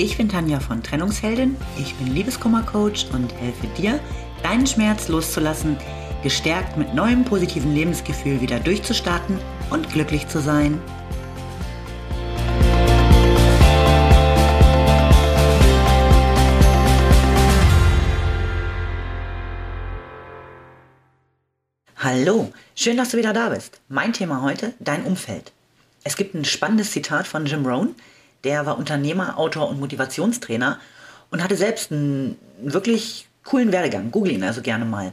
Ich bin Tanja von Trennungsheldin, ich bin Liebeskummercoach und helfe dir, deinen Schmerz loszulassen, gestärkt mit neuem positiven Lebensgefühl wieder durchzustarten und glücklich zu sein. Hallo, schön, dass du wieder da bist. Mein Thema heute, dein Umfeld. Es gibt ein spannendes Zitat von Jim Rohn, der war Unternehmer, Autor und Motivationstrainer und hatte selbst einen wirklich coolen Werdegang. Google ihn also gerne mal.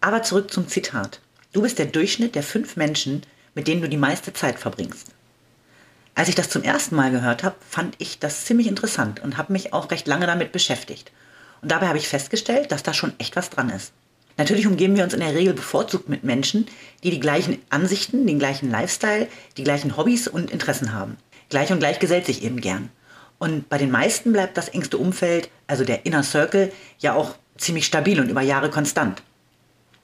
Aber zurück zum Zitat. Du bist der Durchschnitt der fünf Menschen, mit denen du die meiste Zeit verbringst. Als ich das zum ersten Mal gehört habe, fand ich das ziemlich interessant und habe mich auch recht lange damit beschäftigt. Und dabei habe ich festgestellt, dass da schon echt was dran ist. Natürlich umgeben wir uns in der Regel bevorzugt mit Menschen, die die gleichen Ansichten, den gleichen Lifestyle, die gleichen Hobbys und Interessen haben. Gleich und gleich gesellt sich eben gern. Und bei den meisten bleibt das engste Umfeld, also der Inner Circle, ja auch ziemlich stabil und über Jahre konstant.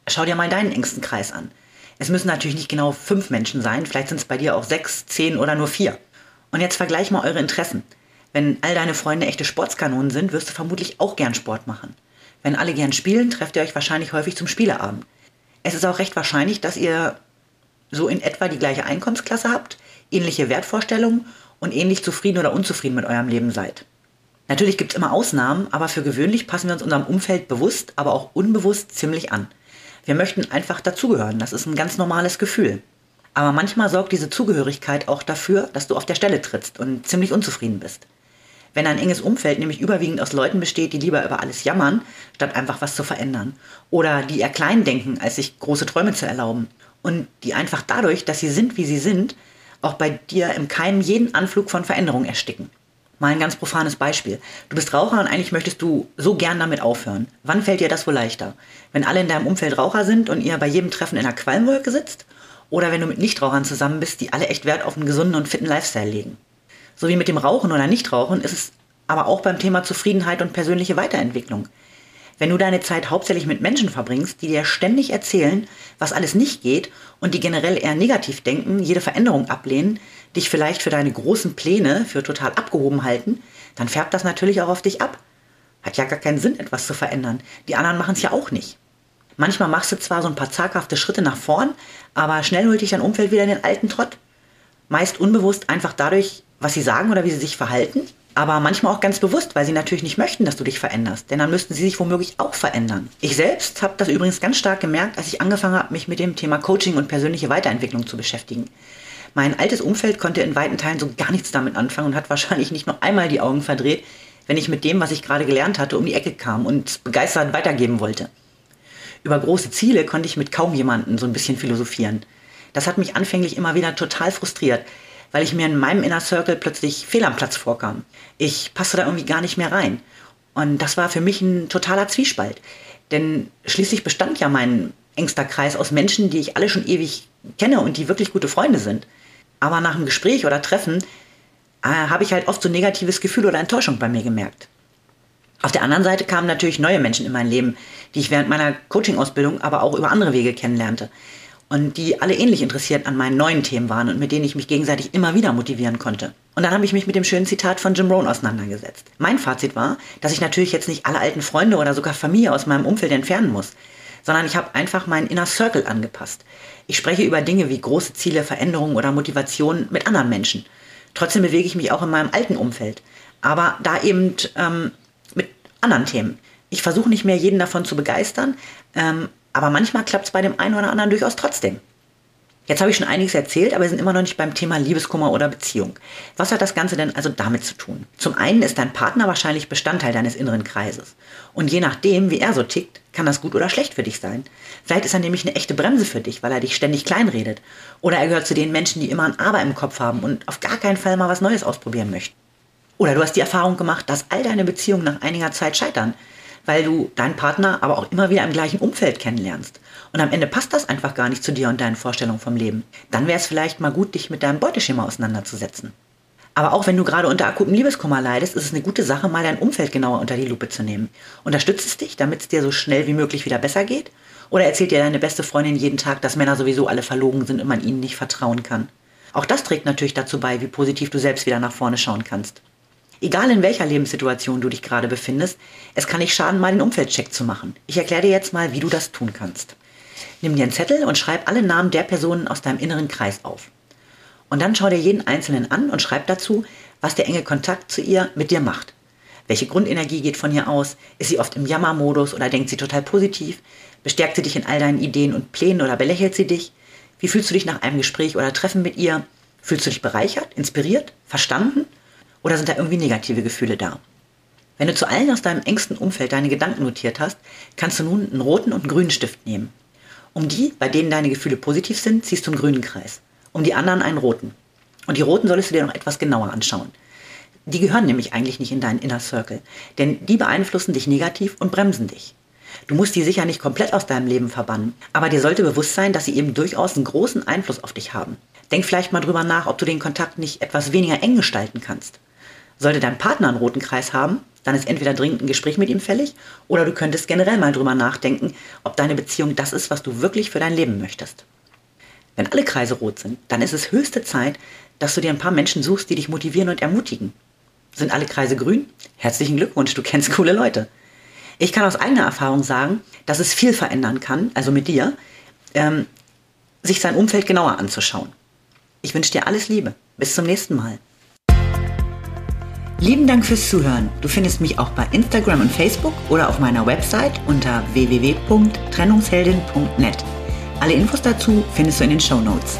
Schau dir mal deinen engsten Kreis an. Es müssen natürlich nicht genau fünf Menschen sein, vielleicht sind es bei dir auch sechs, zehn oder nur vier. Und jetzt vergleich mal eure Interessen. Wenn all deine Freunde echte Sportskanonen sind, wirst du vermutlich auch gern Sport machen. Wenn alle gern spielen, trefft ihr euch wahrscheinlich häufig zum Spieleabend. Es ist auch recht wahrscheinlich, dass ihr so in etwa die gleiche Einkommensklasse habt, ähnliche Wertvorstellungen und ähnlich zufrieden oder unzufrieden mit eurem Leben seid. Natürlich gibt es immer Ausnahmen, aber für gewöhnlich passen wir uns unserem Umfeld bewusst, aber auch unbewusst ziemlich an. Wir möchten einfach dazugehören, das ist ein ganz normales Gefühl. Aber manchmal sorgt diese Zugehörigkeit auch dafür, dass du auf der Stelle trittst und ziemlich unzufrieden bist. Wenn ein enges Umfeld nämlich überwiegend aus Leuten besteht, die lieber über alles jammern, statt einfach was zu verändern. Oder die eher klein denken, als sich große Träume zu erlauben. Und die einfach dadurch, dass sie sind, wie sie sind, auch bei dir im Keim jeden Anflug von Veränderung ersticken. Mal ein ganz profanes Beispiel. Du bist Raucher und eigentlich möchtest du so gern damit aufhören. Wann fällt dir das wohl leichter? Wenn alle in deinem Umfeld Raucher sind und ihr bei jedem Treffen in einer Qualmwolke sitzt? Oder wenn du mit Nichtrauchern zusammen bist, die alle echt Wert auf einen gesunden und fitten Lifestyle legen? So wie mit dem Rauchen oder Nichtrauchen ist es aber auch beim Thema Zufriedenheit und persönliche Weiterentwicklung. Wenn du deine Zeit hauptsächlich mit Menschen verbringst, die dir ständig erzählen, was alles nicht geht und die generell eher negativ denken, jede Veränderung ablehnen, dich vielleicht für deine großen Pläne für total abgehoben halten, dann färbt das natürlich auch auf dich ab. Hat ja gar keinen Sinn, etwas zu verändern. Die anderen machen es ja auch nicht. Manchmal machst du zwar so ein paar zaghafte Schritte nach vorn, aber schnell holt dich dein Umfeld wieder in den alten Trott. Meist unbewusst einfach dadurch, was sie sagen oder wie sie sich verhalten aber manchmal auch ganz bewusst, weil sie natürlich nicht möchten, dass du dich veränderst, denn dann müssten sie sich womöglich auch verändern. Ich selbst habe das übrigens ganz stark gemerkt, als ich angefangen habe, mich mit dem Thema Coaching und persönliche Weiterentwicklung zu beschäftigen. Mein altes Umfeld konnte in weiten Teilen so gar nichts damit anfangen und hat wahrscheinlich nicht nur einmal die Augen verdreht, wenn ich mit dem, was ich gerade gelernt hatte, um die Ecke kam und begeistert weitergeben wollte. Über große Ziele konnte ich mit kaum jemandem so ein bisschen philosophieren. Das hat mich anfänglich immer wieder total frustriert, weil ich mir in meinem Inner Circle plötzlich fehl am Platz vorkam. Ich passte da irgendwie gar nicht mehr rein. Und das war für mich ein totaler Zwiespalt. Denn schließlich bestand ja mein engster Kreis aus Menschen, die ich alle schon ewig kenne und die wirklich gute Freunde sind. Aber nach einem Gespräch oder Treffen äh, habe ich halt oft so negatives Gefühl oder Enttäuschung bei mir gemerkt. Auf der anderen Seite kamen natürlich neue Menschen in mein Leben, die ich während meiner Coaching-Ausbildung aber auch über andere Wege kennenlernte und die alle ähnlich interessiert an meinen neuen Themen waren und mit denen ich mich gegenseitig immer wieder motivieren konnte. Und dann habe ich mich mit dem schönen Zitat von Jim Rohn auseinandergesetzt. Mein Fazit war, dass ich natürlich jetzt nicht alle alten Freunde oder sogar Familie aus meinem Umfeld entfernen muss, sondern ich habe einfach meinen Inner Circle angepasst. Ich spreche über Dinge wie große Ziele, Veränderungen oder Motivationen mit anderen Menschen. Trotzdem bewege ich mich auch in meinem alten Umfeld, aber da eben ähm, mit anderen Themen. Ich versuche nicht mehr jeden davon zu begeistern, ähm, aber manchmal klappt es bei dem einen oder anderen durchaus trotzdem. Jetzt habe ich schon einiges erzählt, aber wir sind immer noch nicht beim Thema Liebeskummer oder Beziehung. Was hat das Ganze denn also damit zu tun? Zum einen ist dein Partner wahrscheinlich Bestandteil deines inneren Kreises. Und je nachdem, wie er so tickt, kann das gut oder schlecht für dich sein. Vielleicht ist er nämlich eine echte Bremse für dich, weil er dich ständig kleinredet. Oder er gehört zu den Menschen, die immer ein Aber im Kopf haben und auf gar keinen Fall mal was Neues ausprobieren möchten. Oder du hast die Erfahrung gemacht, dass all deine Beziehungen nach einiger Zeit scheitern, weil du deinen Partner aber auch immer wieder im gleichen Umfeld kennenlernst. Und am Ende passt das einfach gar nicht zu dir und deinen Vorstellungen vom Leben. Dann wäre es vielleicht mal gut, dich mit deinem Beuteschema auseinanderzusetzen. Aber auch wenn du gerade unter akutem Liebeskummer leidest, ist es eine gute Sache, mal dein Umfeld genauer unter die Lupe zu nehmen. Unterstützt es dich, damit es dir so schnell wie möglich wieder besser geht? Oder erzählt dir deine beste Freundin jeden Tag, dass Männer sowieso alle verlogen sind und man ihnen nicht vertrauen kann? Auch das trägt natürlich dazu bei, wie positiv du selbst wieder nach vorne schauen kannst. Egal in welcher Lebenssituation du dich gerade befindest, es kann nicht schaden, mal den Umfeldcheck zu machen. Ich erkläre dir jetzt mal, wie du das tun kannst. Nimm dir einen Zettel und schreib alle Namen der Personen aus deinem inneren Kreis auf. Und dann schau dir jeden einzelnen an und schreib dazu, was der enge Kontakt zu ihr mit dir macht. Welche Grundenergie geht von ihr aus? Ist sie oft im Jammermodus oder denkt sie total positiv? Bestärkt sie dich in all deinen Ideen und Plänen oder belächelt sie dich? Wie fühlst du dich nach einem Gespräch oder Treffen mit ihr? Fühlst du dich bereichert, inspiriert, verstanden? Oder sind da irgendwie negative Gefühle da? Wenn du zu allen aus deinem engsten Umfeld deine Gedanken notiert hast, kannst du nun einen roten und einen grünen Stift nehmen. Um die, bei denen deine Gefühle positiv sind, ziehst du einen grünen Kreis. Um die anderen einen roten. Und die roten solltest du dir noch etwas genauer anschauen. Die gehören nämlich eigentlich nicht in deinen Inner Circle, denn die beeinflussen dich negativ und bremsen dich. Du musst die sicher nicht komplett aus deinem Leben verbannen, aber dir sollte bewusst sein, dass sie eben durchaus einen großen Einfluss auf dich haben. Denk vielleicht mal drüber nach, ob du den Kontakt nicht etwas weniger eng gestalten kannst. Sollte dein Partner einen roten Kreis haben, dann ist entweder dringend ein Gespräch mit ihm fällig oder du könntest generell mal drüber nachdenken, ob deine Beziehung das ist, was du wirklich für dein Leben möchtest. Wenn alle Kreise rot sind, dann ist es höchste Zeit, dass du dir ein paar Menschen suchst, die dich motivieren und ermutigen. Sind alle Kreise grün? Herzlichen Glückwunsch, du kennst coole Leute. Ich kann aus eigener Erfahrung sagen, dass es viel verändern kann, also mit dir, ähm, sich sein Umfeld genauer anzuschauen. Ich wünsche dir alles Liebe. Bis zum nächsten Mal. Lieben Dank fürs Zuhören. Du findest mich auch bei Instagram und Facebook oder auf meiner Website unter www.trennungsheldin.net. Alle Infos dazu findest du in den Show Notes.